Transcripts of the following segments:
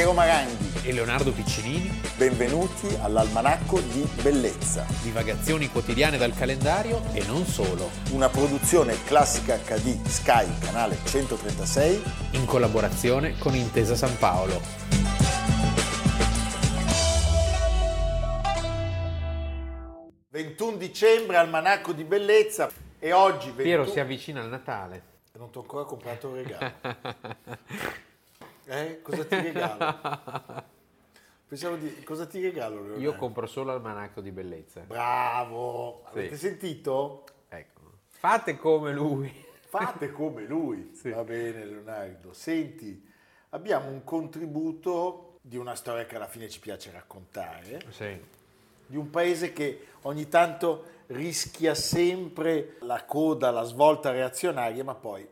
Piero Maranghi e Leonardo Piccinini. Benvenuti all'Almanacco di Bellezza. Divagazioni quotidiane dal calendario e non solo. Una produzione classica HD Sky, canale 136. In collaborazione con Intesa San Paolo. ...21 dicembre, Almanacco di Bellezza e oggi... 21... Piero si avvicina al Natale. Non ti ho ancora comprato un regalo. Eh? Cosa ti regalo? Pensavo di... Cosa ti regalo? Leonardo? Io compro solo almanacco di bellezza. Bravo! Sì. Avete sentito? Ecco. Fate come lui. Fate come lui. Sì. Va bene Leonardo. Senti, abbiamo un contributo di una storia che alla fine ci piace raccontare, Sì. di un paese che ogni tanto rischia sempre la coda, la svolta reazionaria, ma poi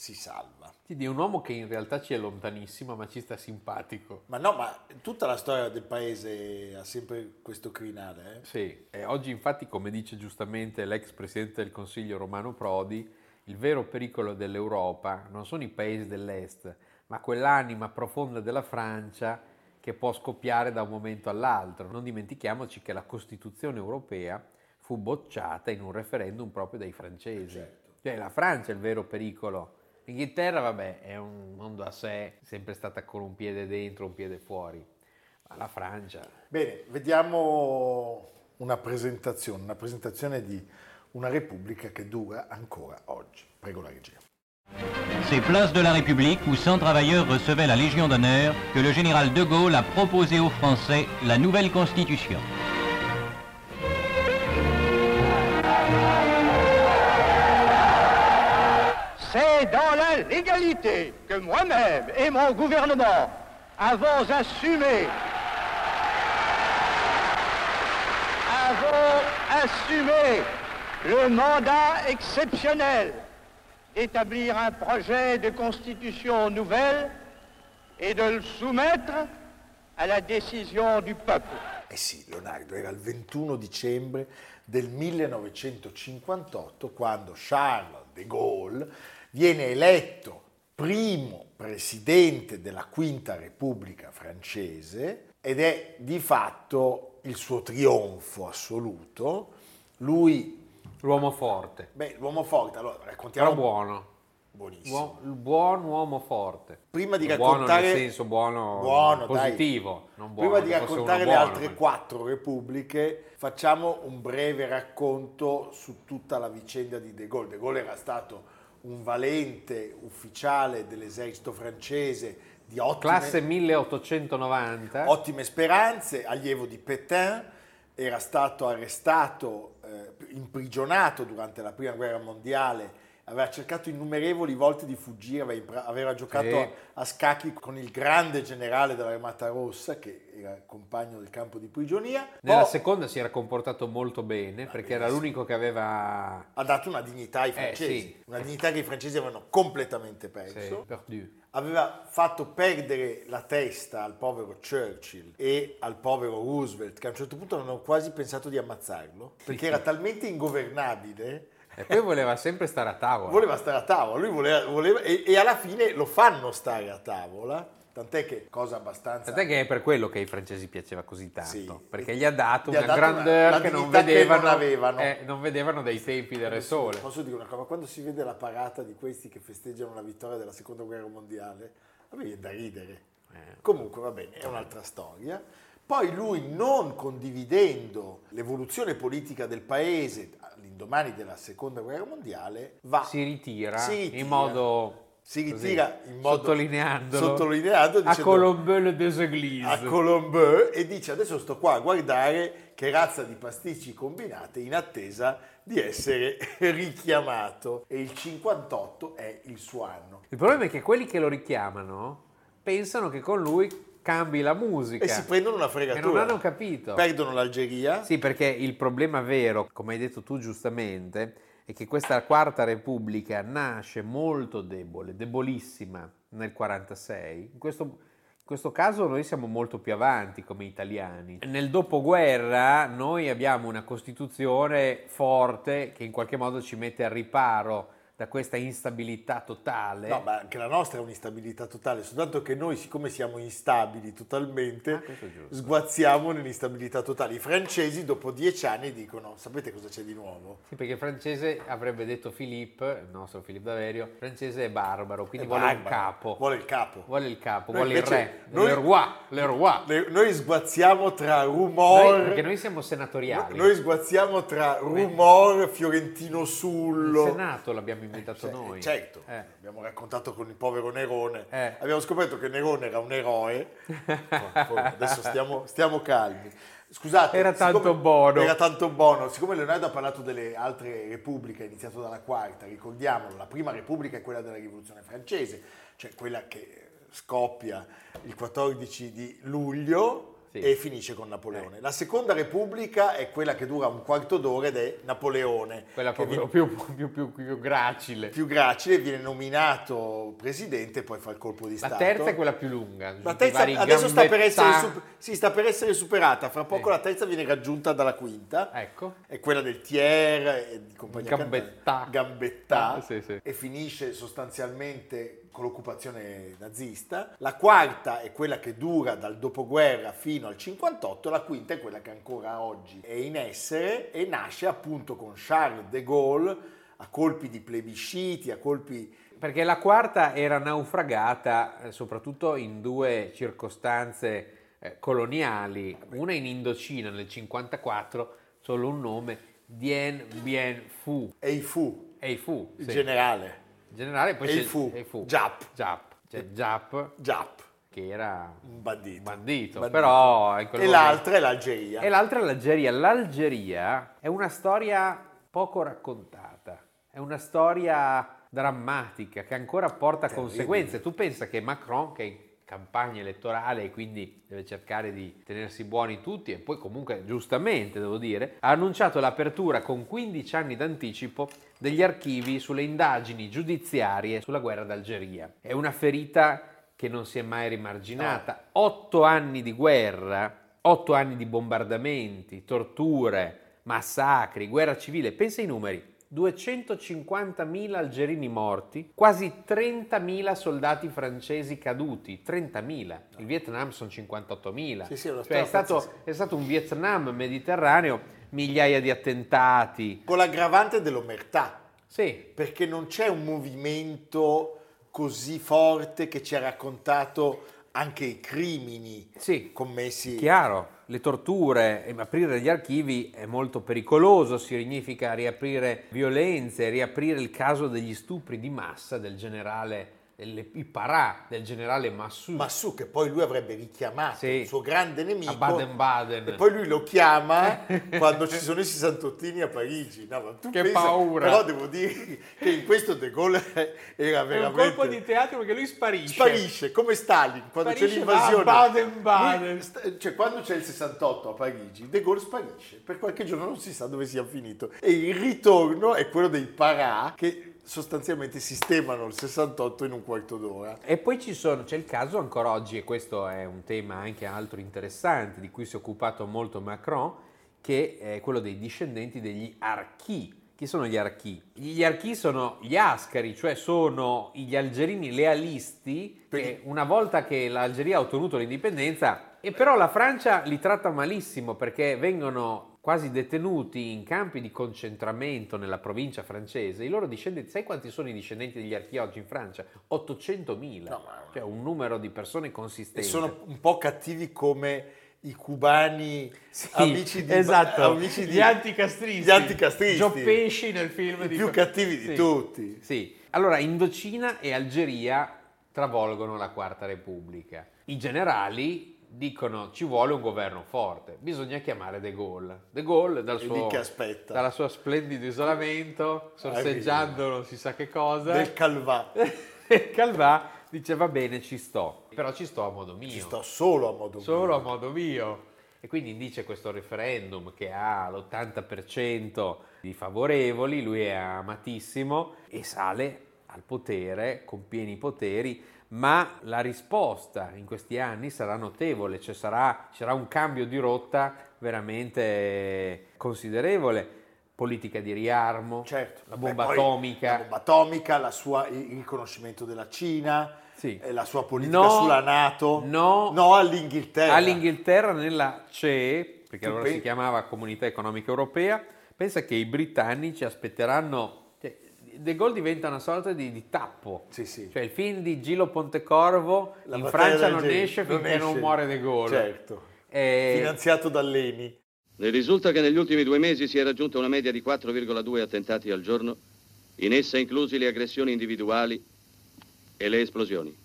si salva. Di un uomo che in realtà ci è lontanissimo, ma ci sta simpatico. Ma no, ma tutta la storia del paese ha sempre questo crinale. Eh? Sì, e oggi infatti, come dice giustamente l'ex presidente del Consiglio Romano Prodi, il vero pericolo dell'Europa non sono i paesi dell'Est, ma quell'anima profonda della Francia che può scoppiare da un momento all'altro. Non dimentichiamoci che la Costituzione europea fu bocciata in un referendum proprio dai francesi. Certo. Cioè la Francia è il vero pericolo. L'Inghilterra, vabbè, è un mondo a sé, è sempre stata con un piede dentro, un piede fuori. Ma la Francia... Bene, vediamo una presentazione, una presentazione di una Repubblica che dura ancora oggi. Prego la regia. C'est place de la République où 100 travailleurs recevaient la Légion d'honneur que le général de Gaulle a proposé aux Français la nouvelle Constitution. C'est dans la légalité que moi-même et mon gouvernement avons assumé, avons assumé le mandat exceptionnel d'établir un projet de constitution nouvelle et de le soumettre à la décision du peuple. Eh sì, Leonardo, era il 21 dicembre del 1958 quando Charles de Gaulle viene eletto primo presidente della Quinta Repubblica francese ed è di fatto il suo trionfo assoluto. Lui, L'uomo forte, beh, l'uomo forte, allora raccontiamo però buono. buonissimo. Buon uomo forte. Prima di buono raccontare nel senso buono, Buono, positivo, buono. Prima di raccontare le buono, altre ma- quattro repubbliche, facciamo un breve racconto su tutta la vicenda di De Gaulle. De Gaulle era stato un valente ufficiale dell'esercito francese di ottime, Classe 1890. ottime speranze, allievo di Pétain, era stato arrestato, eh, imprigionato durante la prima guerra mondiale, aveva cercato innumerevoli volte di fuggire, aveva, giocato Sì. a, a scacchi con il grande generale dell'Armata Rossa, che era compagno del campo di prigionia. Nella Poi seconda si era comportato molto bene perché era l'unico che aveva ha dato una dignità ai francesi, Eh, sì. una dignità che i francesi avevano completamente perso. sì, aveva fatto perdere la testa al povero Churchill e al povero Roosevelt, che a un certo punto hanno quasi pensato di ammazzarlo, perché era talmente ingovernabile, E poi voleva sempre stare a tavola. voleva stare a tavola, lui voleva, voleva- e, e alla fine lo fanno stare a tavola, tant'è che cosa abbastanza... Tant'è che è per quello che ai francesi piaceva così tanto, Sì. perché gli ha dato Gli ha una dato grandeur una- che, non dignità che vedevano, non avevano. eh, non vedevano dai tempi del Re Sole. Posso dire una cosa? Quando si vede la parata di questi che festeggiano la vittoria della seconda guerra mondiale, a me viene da ridere. Eh. Comunque va bene, è un'altra storia. Poi lui, non condividendo l'evoluzione politica del paese all'indomani della seconda guerra mondiale, va Si ritira, si ritira. in modo si così, ritira in modo sottolineandolo, sottolineando a dicendo- Colombeux des Églises. a Colombeux e dice adesso sto qua a guardare che razza di pasticci combinate in attesa di essere richiamato e il 58 è il suo anno Il problema è che quelli che lo richiamano pensano che con lui cambi la musica e si prendono una e fregatura non hanno capito. perdono l'Algeria Sì, perché il problema vero, come hai detto tu giustamente, è che questa quarta repubblica nasce molto debole, debolissima nel 46. In questo, in questo caso noi siamo molto più avanti come italiani. Nel dopoguerra noi abbiamo una Costituzione forte che in qualche modo ci mette al riparo da questa instabilità totale. No, ma anche la nostra è un'instabilità totale, soltanto che noi, siccome siamo instabili totalmente, Ah, sguazziamo nell'instabilità totale. I francesi dopo dieci anni dicono, sapete cosa c'è di nuovo? Sì, perché il francese avrebbe detto Philippe, il nostro Filippo Daverio, il francese è barbaro, quindi È vuole barbaro, capo. Vuole il capo. Vuole il capo, Noi vuole il re, noi- le roi, le roi. Ne- Noi sguazziamo tra Noi- rumor... perché noi siamo senatoriali. Noi sguazziamo tra rumor, Fiorentino Sullo. il Senato l'abbiamo inventato Cioè, noi. Certo, Eh. abbiamo raccontato con il povero Nerone. Eh. Abbiamo scoperto che Nerone era un eroe. Adesso stiamo, stiamo calmi. Scusate, Era tanto buono. Era tanto buono. Siccome Leonardo ha parlato delle altre repubbliche, ha iniziato dalla quarta, ricordiamolo, la prima repubblica è quella della rivoluzione francese, cioè quella che scoppia il 14 di luglio Sì. e finisce con Napoleone. La seconda repubblica è quella che dura un quarto d'ora ed è Napoleone. Quella che proprio viene- più, più, più, più gracile. più gracile, viene nominato presidente e poi fa il colpo di La Stato. terza è quella più lunga. La terza adesso sta per, essere, sì, sta per essere superata, fra poco Sì. la terza viene raggiunta dalla quinta, Ecco. è quella del Thiers e di compagnia Gambetta. Gambetta, Ah, sì, sì. e finisce sostanzialmente con l'occupazione nazista. La quarta è quella che dura dal dopoguerra fino al 58, la quinta è quella che ancora oggi è in essere e nasce appunto con Charles de Gaulle a colpi di plebisciti, a colpi Perché la quarta era naufragata eh, soprattutto in due circostanze eh, coloniali, una in Indocina nel 54, solo un nome, Dien Bien Phu, e i fu, e Phu, il sì. generale, generale, poi e c'è fu, e Phu. Giap. Giap, c'è Giap Giap, che era un bandito. bandito, Bandito. però E momento- l'altra è l'Algeria. E l'altra è l'Algeria. L'Algeria è una storia poco raccontata, è una storia drammatica che ancora porta conseguenze. Tu pensa che Macron, che campagna elettorale e quindi deve cercare di tenersi buoni tutti e poi comunque giustamente devo dire, ha annunciato l'apertura con 15 anni d'anticipo degli archivi sulle indagini giudiziarie sulla guerra d'Algeria. È una ferita che non si è mai rimarginata. Otto anni di guerra, otto anni di bombardamenti, torture, massacri, guerra civile. Pensa ai numeri. 250.000 algerini morti, quasi 30.000 soldati francesi caduti, 30.000. Il Vietnam sono 58.000. Sì, sì, è Cioè, è, stato, è stato un Vietnam mediterraneo, migliaia di attentati. Con l'aggravante dell'omertà, Sì, perché non c'è un movimento così forte che ci ha raccontato anche i crimini sì. commessi. Chiaro, le torture, aprire gli archivi è molto pericoloso, significa riaprire violenze, riaprire il caso degli stupri di massa del generale, i parà del generale Massoud Massù, che poi lui avrebbe richiamato Sì. il suo grande nemico. a Baden-Baden. E poi lui lo chiama quando ci sono i 68 a Parigi. No, ma tu Che pensa- paura. Però devo dire che in questo De Gaulle era veramente... teatro perché lui sparisce. Sparisce come Stalin quando Sparisce, c'è l'invasione. Baden-Baden. Lui cioè, quando c'è il 68 a Parigi, De Gaulle sparisce. Per qualche giorno non si sa dove sia finito. E il ritorno è quello dei parà che sostanzialmente sistemano il 68 in un quarto d'ora. E poi ci sono, c'è il caso ancora oggi, e questo è un tema anche altro interessante, di cui si è occupato molto Macron, che è quello dei discendenti degli Archi. Chi sono gli Archi? Gli Archi sono gli Ascari, cioè sono gli algerini lealisti che una volta che l'Algeria ha ottenuto l'indipendenza, e però la Francia li tratta malissimo perché vengono quasi detenuti in campi di concentramento nella provincia francese, i loro discendenti, sai quanti sono i discendenti degli Archi oggi in Francia? 800.000, No, cioè un numero di persone E consistente. sono un po' cattivi come i cubani Sì, amici di esatto, amici di- gli anticastristi. gli anticastristi. Gio Pesci nel film I di più cattivi di Sì. tutti. Sì. Allora, Indocina e Algeria travolgono la Quarta Repubblica. I generali dicono ci vuole un governo forte, bisogna chiamare De Gaulle. De Gaulle dal suo, dalla sua splendido isolamento, sorseggiando non si sa che cosa, Del Calvà. Calvà dice va bene ci sto, però ci sto a modo mio. Ci sto solo a modo Solo a mio. modo mio. E quindi dice questo referendum che ha l'80% di favorevoli, lui è amatissimo e sale al potere con pieni poteri, ma la risposta in questi anni sarà notevole, cioè sarà, sarà un cambio di rotta veramente considerevole. politica di riarmo, Certo. la Beh, bomba poi atomica. La bomba atomica, la sua- il riconoscimento della Cina, Sì. eh, la sua politica No, sulla Nato. no. no all'Inghilterra. All'Inghilterra nella CE, perché Tu allora pe- si chiamava Comunità Economica Europea, pensa che i britannici aspetteranno, De Gaulle diventa una sorta di, di tappo. Sì, sì. Cioè il film di Gilo Pontecorvo La in Francia non Gelo, esce non finché non esce. muore De Gaulle. Certo. Eh, Finanziato dall'ENI. Ne risulta che negli ultimi due mesi si è raggiunta una media di 4,2 attentati al giorno, in essa inclusi le aggressioni individuali e le esplosioni.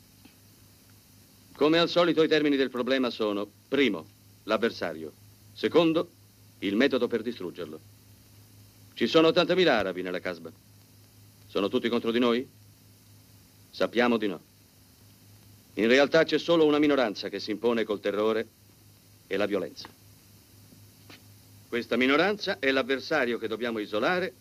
Come al solito i termini del problema sono, primo, l'avversario, secondo, il metodo per distruggerlo. Ci sono 80.000 arabi nella Casba. Sono tutti contro di noi? Sappiamo di no. In realtà c'è solo una minoranza che si impone col terrore e la violenza. Questa minoranza è l'avversario che dobbiamo isolare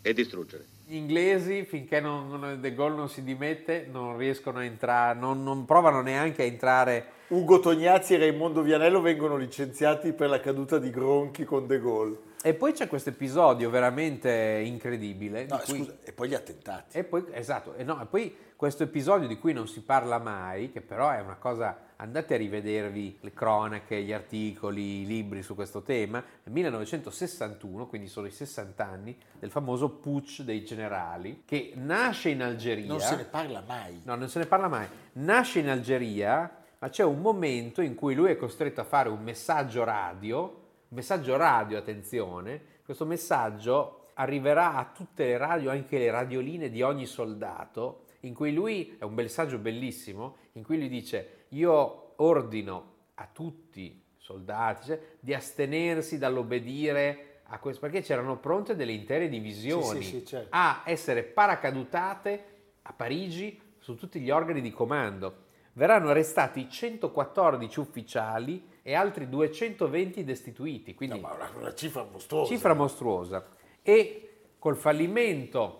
e distruggere. Gli inglesi, finché non- non- De Gaulle non si dimette, non riescono a entrare, non, non provano neanche a entrare. Ugo Tognazzi e Raimondo Vianello vengono licenziati per la caduta di Gronchi con De Gaulle. E poi c'è questo episodio veramente incredibile. di No, cui- scusa, e poi gli attentati. E poi, esatto, e, no, e poi questo episodio di cui non si parla mai, che però è una cosa, andate a rivedervi le cronache, gli articoli, i libri su questo tema, nel 1961, quindi sono i 60 anni, del famoso putsch dei generali, che nasce in Algeria. Non se ne parla mai. No, non se ne parla mai. Nasce in Algeria, ma c'è un momento in cui lui è costretto a fare un messaggio radio, messaggio radio, attenzione, questo messaggio arriverà a tutte le radio, anche le radioline di ogni soldato, in cui lui, è un messaggio bellissimo, in cui lui dice io ordino a tutti i soldati cioè, di astenersi dall'obbedire a questo, perché c'erano pronte delle intere divisioni Sì, sì, sì, certo. a essere paracadutate a Parigi su tutti gli organi di comando. Verranno arrestati 114 ufficiali e altri 220 destituiti, quindi No, una, una cifra mostruosa. cifra mostruosa. E col fallimento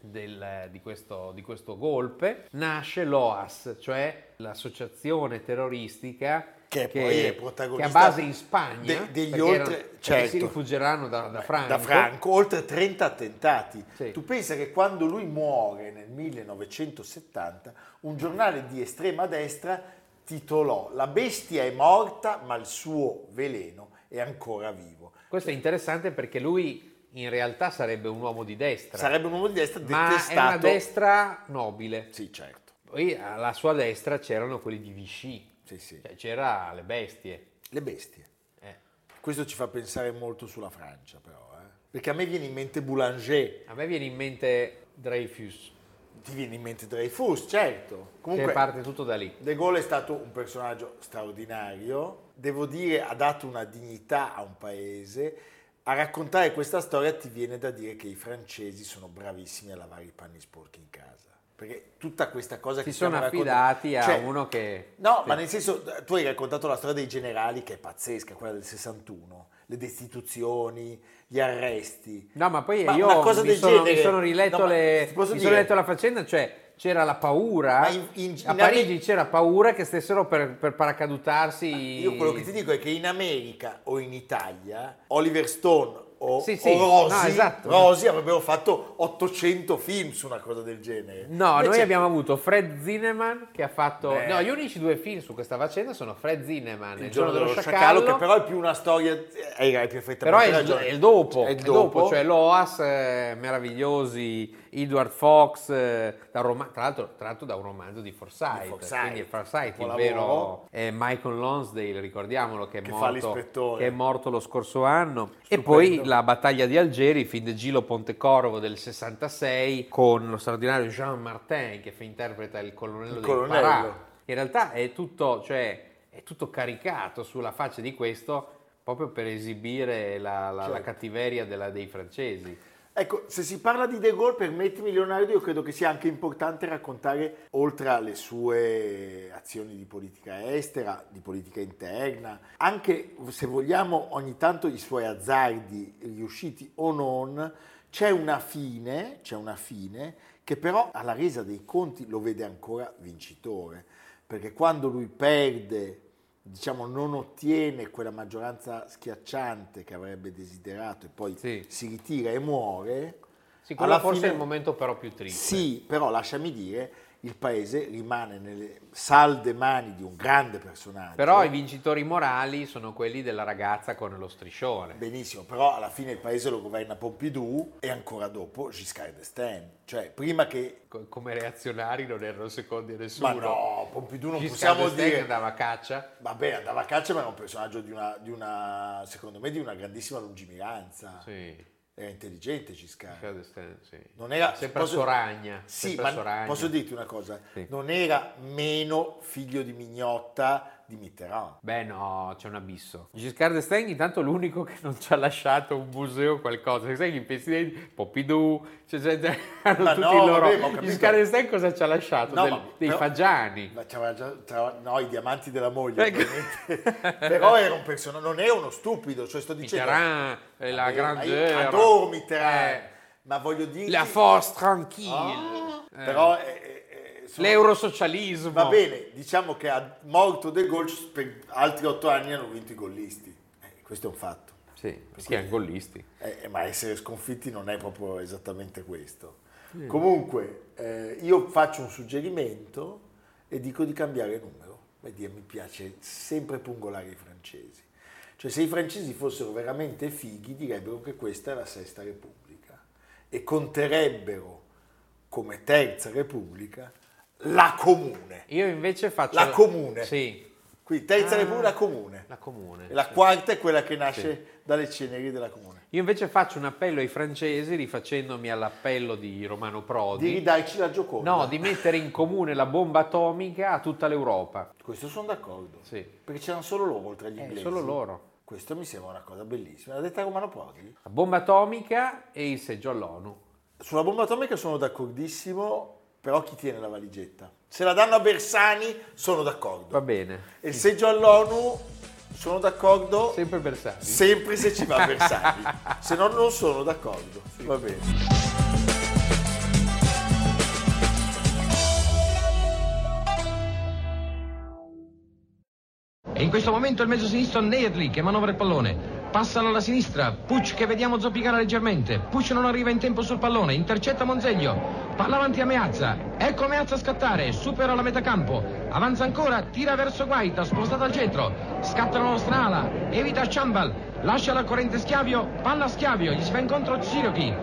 del- di, questo, di questo golpe nasce l'OAS, cioè l'associazione terroristica Che poi è protagonista che ha base in Spagna, de- degli oltre- erano- certo. si rifugieranno da, da Franco. Da Franco, oltre 30 attentati. Sì. Tu pensa che quando lui muore nel 1970, un giornale di estrema destra titolò La bestia è morta, ma il suo veleno è ancora vivo. Questo è interessante perché lui in realtà sarebbe un uomo di destra, Sarebbe un uomo di destra ma è detestato. una destra nobile. Sì, certo. Poi alla sua destra c'erano quelli di Vichy, Sì, sì. cioè c'era le bestie. Le bestie. Eh, Questo ci fa pensare molto sulla Francia, però. eh. Perché a me viene in mente Boulanger, A me viene in mente Dreyfus, ti viene in mente Dreyfus, certo. Comunque, che parte tutto da lì. De Gaulle è stato un personaggio straordinario, devo dire ha dato una dignità a un paese. A raccontare questa storia ti viene da dire che i francesi sono bravissimi a lavare i panni sporchi in casa. Perché tutta questa cosa che Si sono affidati a Cioè, uno che... No, sì. ma nel senso, tu hai raccontato la storia dei generali che è pazzesca, quella del 61, le destituzioni, gli arresti. No, ma poi Ma io una cosa mi, del sono, mi sono riletto, no, le, mi sono letto la faccenda, cioè c'era la paura, in- in- a in Parigi Ame- c'era paura che stessero per, per paracadutarsi... Io quello che ti dico è che in America o in Italia Oliver Stone o, Sì, sì, o Rosi, no, esatto. Rosi avrebbero fatto 800 film su una cosa del genere. No, noi Invece- abbiamo avuto Fred Zinneman che ha fatto... Beh. No, gli unici due film su questa faccenda sono Fred Zinneman e il giorno dello sciacallo, che però è più una storia hai, perfettamente Però è il, ragione. è il dopo, È il è dopo. cioè l'OAS, eh, meravigliosi, Edward Fox, eh, roma- tra, l'altro, tra l'altro da un romanzo di Forsyth, Di Forsyth, quindi Forsyth il vero è Michael Lonsdale, ricordiamolo che è, Che morto, che è morto lo scorso anno. E Stupendo. poi la battaglia di Algeri, film di Gilo Pontecorvo del 66, con lo straordinario Jean Martin che interpreta il colonnello Il colonnello. Parà. In realtà è tutto, cioè, è tutto caricato sulla faccia di questo proprio per esibire la, la- la Certo. cattiveria della- dei francesi. Ecco, se si parla di De Gaulle, permettimi Leonardo, io credo che sia anche importante raccontare, oltre alle sue azioni di politica estera, di politica interna, anche se vogliamo ogni tanto i suoi azzardi riusciti o non, c'è una fine, c'è una fine che però alla resa dei conti lo vede ancora vincitore, perché quando lui perde diciamo, non ottiene quella maggioranza schiacciante che avrebbe desiderato e poi Sì. si ritira e muore, Sì, quello alla forse fine- è il momento però più triste. sì, però lasciami dire, il paese rimane nelle salde mani di un grande personaggio. Però i vincitori morali sono quelli della ragazza con lo striscione. Benissimo, però alla fine il paese lo governa Pompidou e ancora dopo Giscard d'Estaing. Cioè, prima che... Co- Come reazionari non erano secondi a nessuno. Ma no, Pompidou non Giscard possiamo d'Estaing dire... andava a caccia. Vabbè, andava a caccia, ma era un personaggio di una, di una, secondo me, di una grandissima lungimiranza. Sì, Era intelligente d'Estaing, sì. Non era, Sempre posso- Soragna. Sì, sempre ma Soragna. posso dirti una cosa? Sì. Non era meno figlio di mignotta di Mitterrand. Beh no, c'è un abisso. Giscard d'Estaing intanto è l'unico che non ci ha lasciato un museo o qualcosa. Sai, gli presidenti, Pompidou, cioè, cioè, hanno Ma tutti no, i loro... vabbè. Giscard d'Estaing cosa ci ha lasciato? No, Del- ma dei però- fagiani. Ma c'aveva già, c'aveva- no, i diamanti della moglie, Ecco. ovviamente. però era un personaggio, non era uno stupido, cioè sto dicendo... Mitterrand, eh, la Vabbè, grandeur. Adoro Mitterrand, Eh, ma voglio dire... la force tranquille. Ah, Eh. Però... eh, sono- L'eurosocialismo. Va bene, diciamo che a morto De Gaulle per altri otto anni hanno vinto i gollisti. Eh, questo è un fatto. Sì, perché erano gollisti. Eh, ma essere sconfitti non è proprio esattamente questo. Comunque, eh, io faccio un suggerimento e dico di cambiare numero. Vedi, mi piace sempre pungolare i francesi. Cioè, se i francesi fossero veramente fighi, direbbero che questa è la Sesta Repubblica e conterebbero come Terza Repubblica la Comune. Io invece faccio... La comune. Sì, Quindi Terza Ah, Repubblica, la Comune. la comune. La sì. quarta è quella che nasce dalle ceneri della Comune. Io invece faccio un appello ai francesi, rifacendomi all'appello di Romano Prodi. Di ridarci la Gioconda. No, di mettere in comune la bomba atomica a tutta l'Europa. Questo sono d'accordo. Sì. Perché c'erano solo loro oltre agli Eh, inglesi. solo loro. Questo mi sembra una cosa bellissima. L'ha detta Romano Prodi? La bomba atomica e il seggio all'ONU. Sulla bomba atomica sono d'accordissimo, però chi tiene la valigetta? Se la danno a Bersani sono d'accordo. Va bene. E il seggio all'ONU sono d'accordo Sempre Bersani. sempre se ci va Bersani. se no non sono d'accordo. Va bene. E in questo momento il mezzo sinistro Nedley che manovra il pallone. Passano alla sinistra, Pucci che vediamo zoppicare leggermente. Pucci non arriva in tempo sul pallone, intercetta Monzeglio. Palla avanti a Meazza. Ecco Meazza scattare, supera la metà campo. Avanza ancora, tira verso Guaita, spostata al centro. Scatta la nostra ala, evita Ciambal. Lascia la corrente Schiavio, palla a Schiavio, gli si va incontro Tsirochi.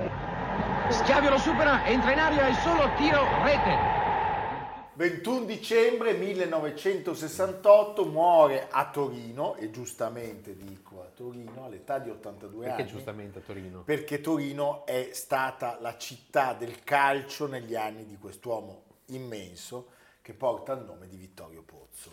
Schiavio lo supera, entra in aria e solo tiro rete. 21 dicembre 1968 muore a Torino, e giustamente dico a Torino, all'età di 82 Perché anni. giustamente a Torino? Perché Torino è stata la città del calcio negli anni di quest'uomo immenso che porta il nome di Vittorio Pozzo.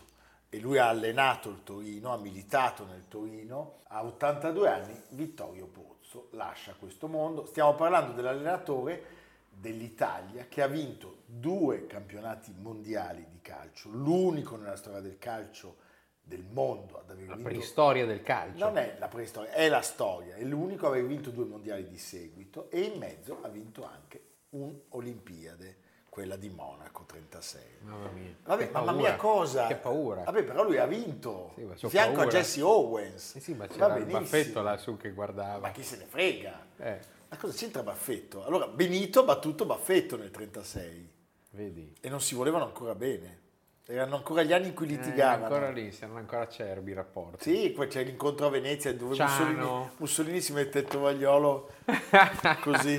E lui ha allenato il Torino, ha militato nel Torino, a 82 anni Vittorio Pozzo lascia questo mondo. Stiamo parlando dell'allenatore dell'Italia che ha vinto due campionati mondiali di calcio, l'unico nella storia del calcio del mondo ad aver La vinto preistoria del calcio. non è la preistoria, è la storia. È l'unico a aver vinto due mondiali di seguito e in mezzo ha vinto anche un'Olimpiade, quella di Monaco 36. Mamma mia. Vabbè, Che mamma paura. mia cosa! Che paura. Vabbè, però lui ha vinto. Sì, fianco paura. a Jesse Owens. Eh sì, ma Va c'era il benissimo. baffetto lassù che guardava. Ma chi se ne frega? Eh, Ma cosa c'entra Baffetto? Allora, Benito ha battuto Baffetto nel 36 vedi. e non si volevano ancora bene. Erano ancora gli anni in cui Eh, litigavano. ancora lì, siamo ancora acerbi i rapporti. Sì, poi c'è l'incontro a Venezia dove. Mussolini, Mussolini si mette il tovagliolo così,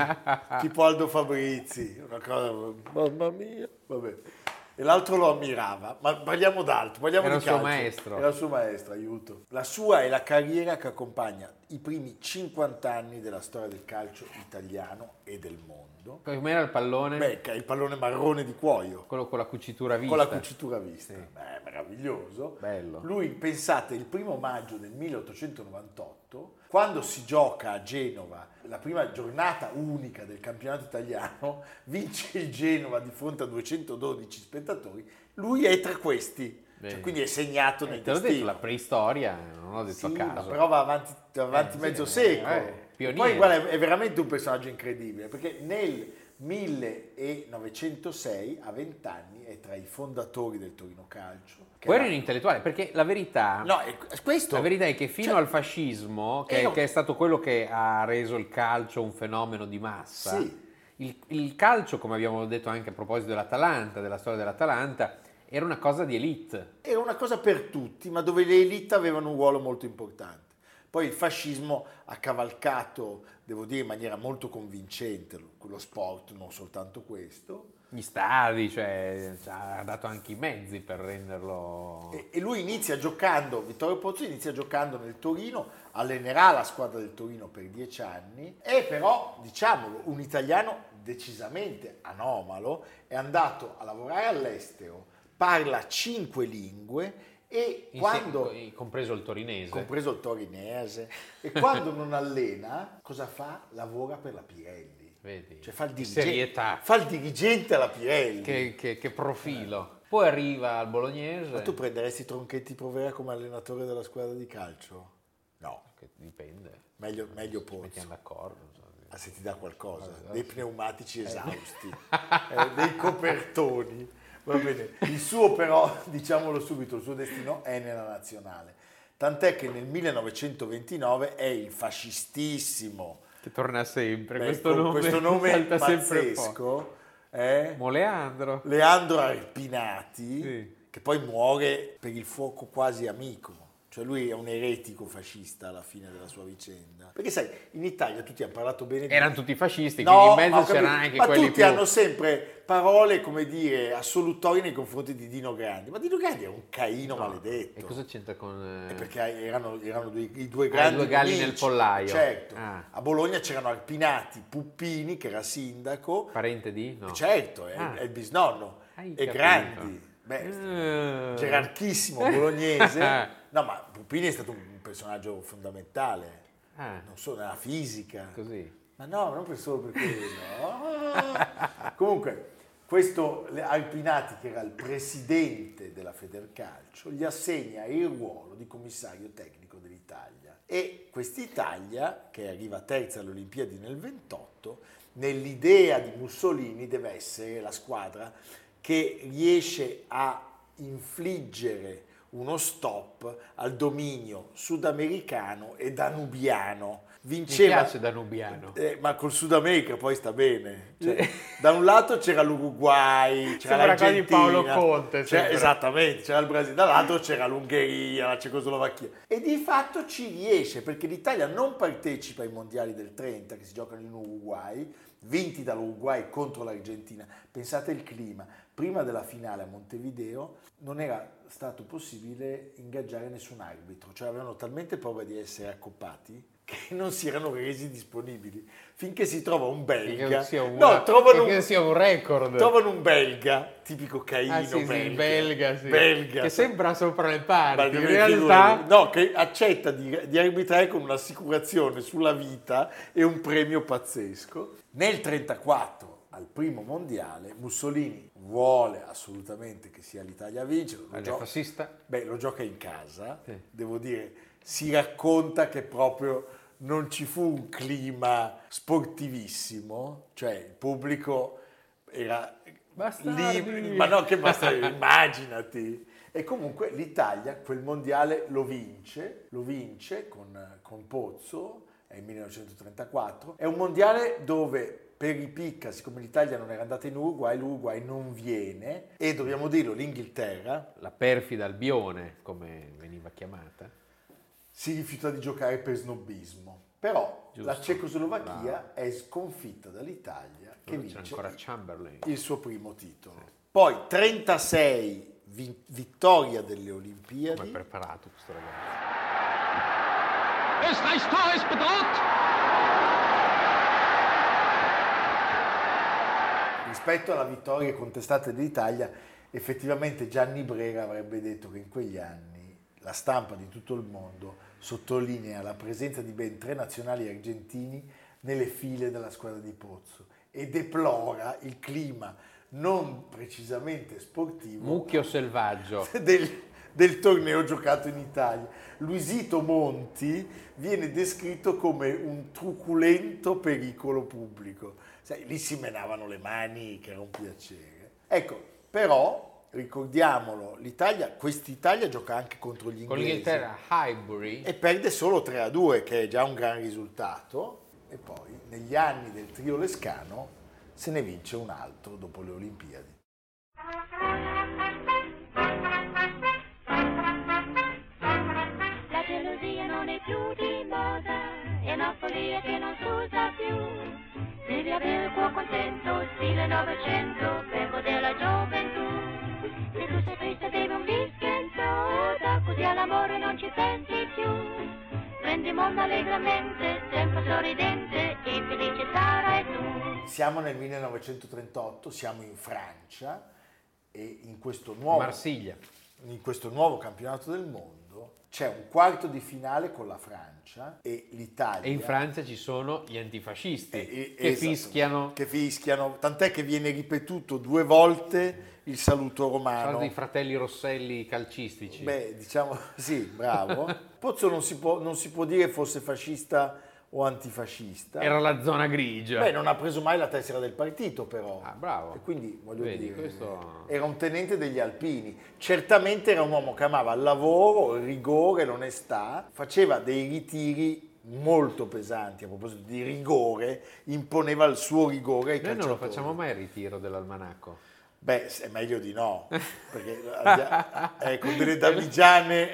tipo Aldo Fabrizi, una cosa, mamma mia, vabbè. E l'altro lo ammirava, ma parliamo d'altro, parliamo Era di il suo calcio. maestro. Era il suo maestro, aiuto. La sua è la carriera che accompagna i primi 50 anni della storia del calcio italiano e del mondo. Com'era il pallone? Beh, il pallone marrone di cuoio, Quello con la cucitura vista. con la cucitura vista. Beh, meraviglioso. Bello. Lui, pensate, il primo maggio del 1898, quando si gioca a Genova la prima giornata unica del campionato italiano, vince il Genova di fronte a 212 spettatori, lui è tra questi. Cioè, quindi è segnato Eh, nel te l'ho detto, la preistoria, non l'ho detto Sì, caso. però va avanti, va avanti Eh, mezzo sì, secolo. eh. Poi guarda, è veramente un personaggio incredibile, perché nel 1906, a 20 anni, è tra i fondatori del Torino Calcio. Poi era- un intellettuale, perché la verità, No, è- questo... la verità è che fino cioè, al fascismo, che, Eh, no. che è stato quello che ha reso il calcio un fenomeno di massa, Sì. il, il calcio, come abbiamo detto anche a proposito dell'Atalanta, della storia dell'Atalanta, era una cosa di elite. era una cosa per tutti, ma dove le elite avevano un ruolo molto importante. Poi il fascismo ha cavalcato, devo dire, in maniera mollo convincente lo sport, non soltanto questo. Gli stadi, cioè, ci ha dato anche i mezzi per renderlo... E, e lui inizia giocando, Vittorio Pozzo inizia giocando nel Torino, allenerà la squadra del Torino per dieci anni, è però, diciamolo, un italiano decisamente anomalo, è andato a lavorare all'estero, parla cinque lingue e quando... se- compreso il torinese. compreso il torinese, e quando non allena, cosa fa? Lavora per la Pirelli. Vedi? Cioè fa il, serietà. fa il dirigente alla Pirelli. Che, che- che profilo. Poi arriva al bolognese. Ma tu prenderesti Tronchetti Provera come allenatore della squadra di calcio? No, Che dipende. meglio, meglio Pozzo. mettiamo d'accordo. so. Ah, se ti dà qualcosa, Eh, dei pneumatici esausti, eh, dei copertoni. Va bene. Il suo però, diciamolo subito, il suo destino è nella nazionale. Tant'è che nel 1929 è il fascistissimo Che torna sempre. beh, questo, nome questo nome pazzesco, eh, Moleandro. Leandro Arpinati, Sì. che poi muore per il fuoco quasi amico. Cioè lui è un eretico fascista alla fine della sua vicenda. Perché sai, in Italia tutti hanno parlato bene di... Erano tutti fascisti, No, quindi in mezzo c'erano anche ma quelli tutti più... hanno sempre parole, come dire, assolutorie nei confronti di Dino Grandi. Ma Dino Grandi è un caino No. maledetto. E cosa c'entra con... eh, Eh, Perché erano, erano due- i due Ah, i grandi due galli nel pollaio. Certo. Ah. A Bologna c'erano Arpinati, Puppini, che era sindaco. Parente di? No. Certo, è, Ah. è il bisnonno. Hai e capito. Grandi. Beh, Eh. gerarchissimo bolognese. No, ma Puppini è stato un personaggio fondamentale, Ah, non solo nella fisica. così. Ma no, non per solo per quello. Ah. Comunque, questo Alpinati, che era il presidente della Federcalcio, gli assegna il ruolo di commissario tecnico dell'Italia. E quest'Italia, che arriva terza alle Olimpiadi nel 28, nell'idea di Mussolini deve essere la squadra che riesce a infliggere uno stop al dominio sudamericano e danubiano. Mi Vinceva, piace Danubiano. eh, ma col Sud America poi sta bene. Cioè, da un lato c'era l'Uruguay, c'era Sembra quasi l'Argentina, Paolo Conte, c'era- esattamente, c'era il Brasile, dall'altro c'era l'Ungheria, la Cecoslovacchia. E di fatto ci riesce perché l'Italia non partecipa ai mondiali del 30 che si giocano in Uruguay, vinti dall'Uruguay contro l'Argentina. Pensate il clima. Prima della finale a Montevideo non era stato possibile ingaggiare nessun arbitro, cioè avevano talmente paura di essere accoppati che non si erano resi disponibili. Finché si trova un belga, Che sia un, no, trovano un, sia un record. trovano un belga, tipico caino Ah, sì, sì, belga, belga, sì. belga, Che sembra sopra le parti. In realtà... no, che accetta di, di arbitrare con un'assicurazione sulla vita e un premio pazzesco. Nel 1934, al primo mondiale, Mussolini vuole assolutamente che sia l'Italia a vincere. Lo, gio- fascista? beh, lo gioca in casa, Sì. devo dire, si racconta che proprio non ci fu un clima sportivissimo, cioè il pubblico era lì, ma no che basta, immaginati. E comunque l'Italia quel mondiale lo vince, lo vince con, con Pozzo, è il 1934, è un mondiale dove per i picca, siccome l'Italia non era andata in Uruguay, l'Uruguay non viene e dobbiamo dirlo, l'Inghilterra La perfida Albione, come veniva chiamata. si rifiuta di giocare per snobismo. Però Giusto. la Cecoslovacchia è sconfitta dall'Italia che c'era vince ancora Chamberlain. il suo primo titolo. Poi 36 vi- vittoria delle Come è Olimpiadi. preparato questo ragazzo? Österreichs Tor ist bedroht. Rispetto alla vittoria contestata dell'Italia, effettivamente Gianni Brera avrebbe detto che in quegli anni la stampa di tutto il mondo sottolinea la presenza di ben tre nazionali argentini nelle file della squadra di Pozzo e deplora il clima non precisamente sportivo Mucchio selvaggio. del- del torneo giocato in Italia. Luisito Monti viene descritto come un truculento pericolo pubblico. Sai, lì si menavano le mani, che era un piacere. Ecco, però, ricordiamolo, l'Italia, quest'Italia gioca anche contro gli Con inglesi. l'Inghilterra Highbury. E perde solo 3 a 2, che è già un gran risultato. E poi, negli anni del trio Lescano, se ne vince un altro dopo le Olimpiadi. Più di moda, è una follia che non si usa più. Devi avere il cuore contento, stile Novecento, per godere la gioventù. Se tu sei triste bevi un whisky and soda, così all'amore non ci pensi più. Prendi il mondo allegramente, sempre sorridente, e felice sarai tu. Siamo nel 1938, siamo in Francia e in questo nuovo, Marsiglia. in questo nuovo campionato del mondo c'è un quarto di finale con la Francia e l'Italia. E in Francia ci sono gli antifascisti Eh, eh, che esatto, fischiano. Che fischiano, tant'è che viene ripetuto due volte il saluto Sono romano. dei fratelli Rosselli calcistici. Beh, diciamo, sì, bravo. Pozzo non si, può, non si può dire fosse fascista o antifascista. Era la zona grigia. Beh, non ha preso mai la tessera del partito, però. Ah, bravo. E quindi, voglio Vedi, dire, questo- era un tenente degli alpini. Certamente era un uomo che amava il lavoro, il rigore, l'onestà. Faceva dei ritiri molto pesanti. A proposito di rigore, imponeva il suo rigore ai Noi non lo calciatori. facciamo mai il ritiro dell'almanacco. Beh, è meglio di no, perché eh, con delle damigiane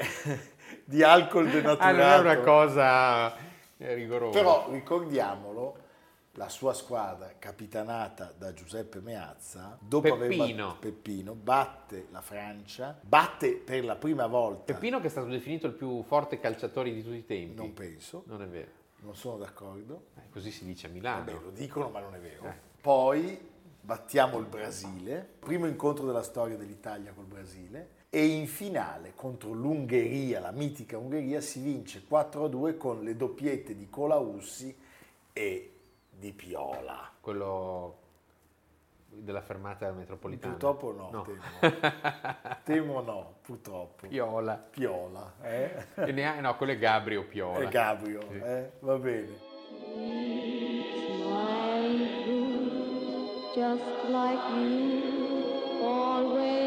di alcol denaturato. Ah, non è una cosa eh, rigorosa. Però ricordiamolo, la sua squadra, capitanata da Giuseppe Meazza, dopo aver Peppino. bat- Peppino, batte la Francia, batte per la prima volta, Peppino che è stato definito il più forte calciatore di tutti i tempi. non penso, Non è vero. non sono d'accordo, Eh, così si dice a Milano. Vabbè, lo dicono ma non è vero. Eh. Poi battiamo il Brasile, primo incontro della storia dell'Italia col Brasile, e in finale contro l'Ungheria, la mitica Ungheria, si vince 4-2 con le doppiette di Colaussi e di Piola. Quello della fermata metropolitana. Purtroppo no, No. temo. temo no, purtroppo. Piola. Piola, eh? E neanche- no, quello è Gabrio Piola. E Gabrio, Sì. eh? Va bene. Just like you always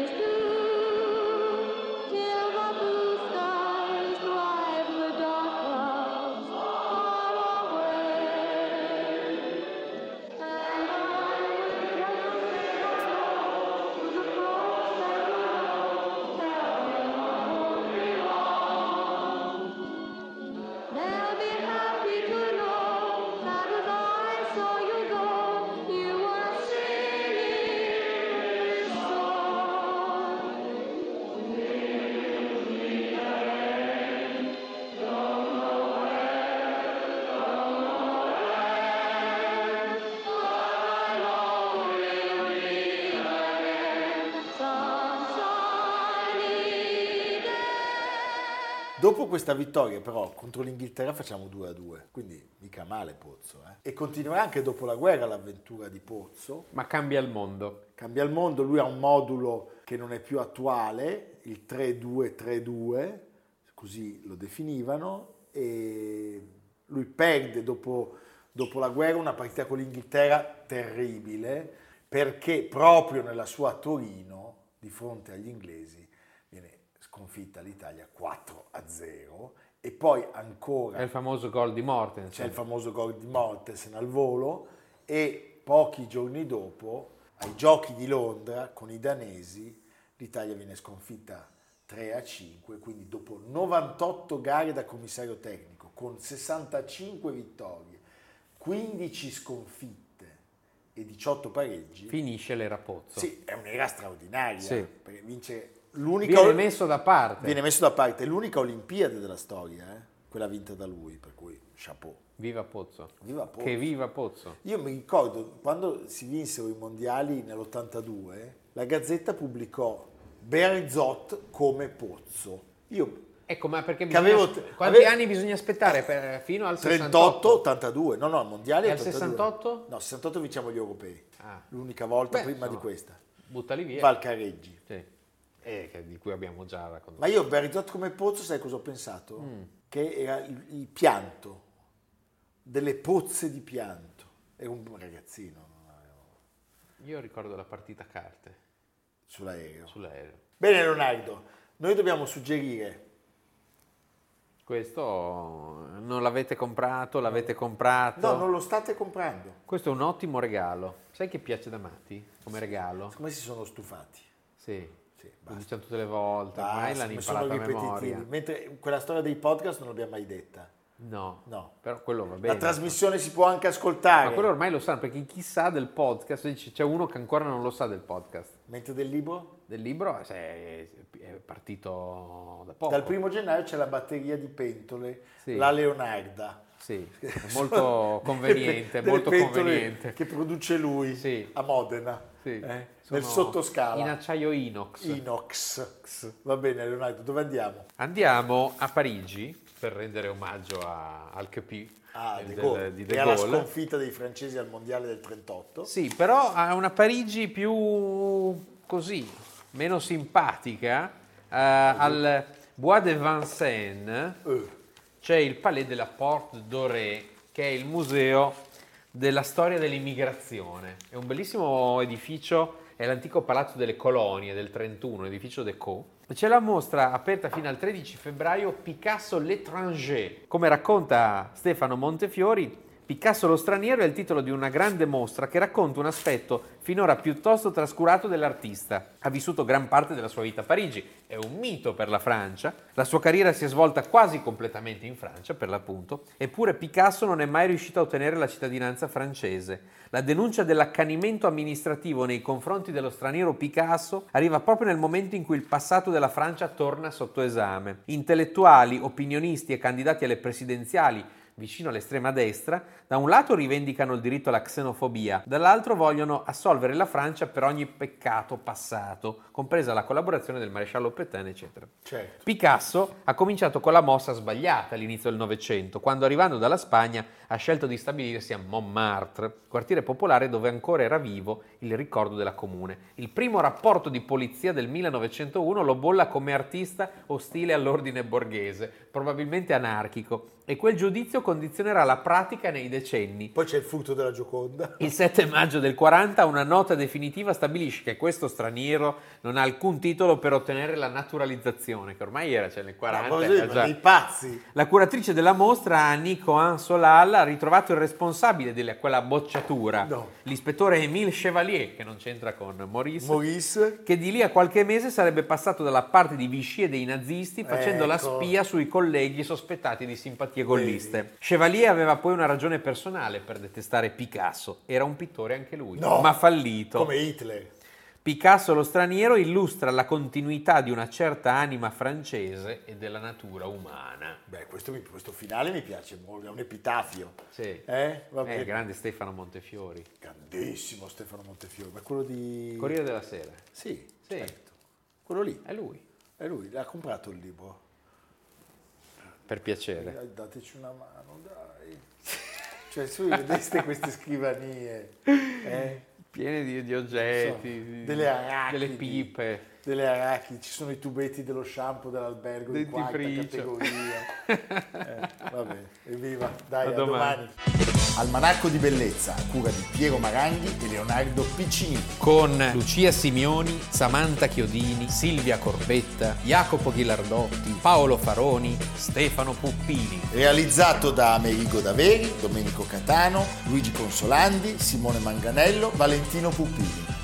Dopo questa vittoria però contro l'Inghilterra facciamo 2-2, quindi mica male Pozzo. eh. E continuerà anche dopo la guerra l'avventura di Pozzo. Ma cambia il mondo. Cambia il mondo, lui ha un modulo che non è più attuale, il 3-2-3-2, così lo definivano, e lui perde dopo, dopo la guerra una partita con l'Inghilterra terribile, perché proprio nella sua Torino, di fronte agli inglesi, sconfitta l'Italia 4-0 e poi ancora È il famoso gol di Morten. c'è il famoso gol di Mortensen al volo e pochi giorni dopo, ai giochi di Londra con i danesi, l'Italia viene sconfitta 3 a 5, quindi dopo 98 gare da commissario tecnico, con 65 vittorie, 15 sconfitte e 18 pareggi, Finisce l'era Pozzo. sì, è un'era straordinaria, Sì. perché vince l'unica... Viene messo da parte. viene messo da parte, è l'unica Olimpiade della storia, eh, quella vinta da lui, per cui chapeau. Viva Pozzo. Viva Pozzo. Che viva Pozzo. Io mi ricordo quando si vinsero i mondiali nell'82, la Gazzetta pubblicò Berzot come Pozzo. Io Ecco, ma perché bisogna, avevo- quanti avevo- anni bisogna aspettare per- fino al 38, 68? 82, no no, mondiali E al 82. 68? No, 68 vinciamo gli europei. Ah. L'unica volta Beh, prima di insomma, questa. Buttali via. Valcareggi. Sì. Eh, di cui abbiamo già raccontato. Ma io per risotto come pozzo, sai cosa ho pensato? Mm. Che era il, il pianto, delle pozze di pianto. Era un ragazzino avevo- Io ricordo la partita a carte sull'aereo. sull'aereo. Bene Leonardo, noi dobbiamo suggerire Questo non l'avete comprato, l'avete comprato. No, non lo state comprando. Questo è un ottimo regalo. Sai che piace da matti come regalo? Come si sono stufati? Sì. Sì, Lo diciamo tutte le volte, ormai Basta, l'hanno come sono imparata a memoria. Mentre quella storia dei podcast non l'abbiamo mai detta. No, No. però quello va bene. La trasmissione si può anche ascoltare. Ma quello ormai lo sanno, perché chi sa del podcast, c'è uno che ancora non lo sa del podcast. Mentre del libro? Del libro eh, è, partito da poco. Dal primo gennaio c'è la batteria di pentole, Sì. la Leonarda. Sì, molto conveniente, molto conveniente. Che produce lui Sì. a Modena, Sì. eh, Sono nel sottoscala. In acciaio inox. Inox. Va bene Leonardo, dove andiamo? Andiamo a Parigi per rendere omaggio a- al CP Ah, eh, De del- Gaulle. di e alla sconfitta dei francesi al mondiale del 38. Sì, però ha una Parigi più così, meno simpatica. Eh, al Bois de Vincennes Eh, c'è il Palais de la Porte Dorée, che è il museo della storia dell'immigrazione. È un bellissimo edificio, è l'antico palazzo delle colonie del 31, edificio Decaux. C'è la mostra aperta fino al 13 febbraio Picasso l'étranger. Come racconta Stefano Montefiori, Picasso lo straniero è il titolo di una grande mostra che racconta un aspetto finora piuttosto trascurato dell'artista. Ha vissuto gran parte della sua vita a Parigi, è un mito per la Francia, la sua carriera si è svolta quasi completamente in Francia per l'appunto, eppure Picasso non è mai riuscito a ottenere la cittadinanza francese. La denuncia dell'accanimento amministrativo nei confronti dello straniero Picasso arriva proprio nel momento in cui il passato della Francia torna sotto esame. Intellettuali, opinionisti e candidati alle presidenziali vicino all'estrema destra, da un lato rivendicano il diritto alla xenofobia, dall'altro vogliono assolvere la Francia per ogni peccato passato, compresa la collaborazione del maresciallo Pétain, eccetera. certo. Picasso ha cominciato con la mossa sbagliata all'inizio del Novecento, quando arrivando dalla Spagna ha scelto di stabilirsi a Montmartre, quartiere popolare dove ancora era vivo il ricordo della comune. Il primo rapporto di polizia del 1901 lo bolla come artista ostile all'ordine borghese, probabilmente anarchico, e quel giudizio condizionerà la pratica nei decenni. Poi c'è il furto della Gioconda. Il 7 maggio del 40 una nota definitiva stabilisce che questo straniero non ha alcun titolo per ottenere la naturalizzazione, che ormai era, cioè nel 40 Ma così, già- dei pazzi. la curatrice della mostra, Nico Ansolal, ha ritrovato il responsabile di quella bocciatura, No. l'ispettore Émile Chevalier, che non c'entra con Maurice, Maurice. che di lì a qualche mese sarebbe passato dalla parte di Vichy e dei nazisti facendo la Ecco. spia sui colleghi sospettati di simpatie golliste. Chevalier aveva poi una ragione personale per detestare Picasso, era un pittore anche lui, No. ma fallito. Come Hitler. Picasso lo straniero illustra la continuità di una certa anima francese e della natura umana. Beh, questo, mi- questo finale mi piace molto, è un epitafio. Sì. Eh? Eh, grande Stefano Montefiori. Grandissimo Stefano Montefiore, ma quello di... Corriere della Sera. Sì, Sì. certo. Quello lì, È lui. è lui, l'ha comprato il libro. Per piacere. Dai, dateci una mano, dai. Cioè, su, vedeste queste scrivanie, eh? Piene di, di oggetti, So, di- delle arachidi. delle pipe. Delle arachidi, ci sono i tubetti dello shampoo dell'albergo di quarta categoria. Eh, va bene, evviva, dai, A a, domani. domani. Almanacco di bellezza, a cura di Piero Maranghi e Leonardo Piccini. Con Lucia Simioni, Samantha Chiodini, Silvia Corbetta, Jacopo Ghilardotti, Paolo Faroni, Stefano Puppini. Realizzato da Amerigo Daveri, Domenico Catano, Luigi Consolandi, Simone Manganello, Valentino Puppini.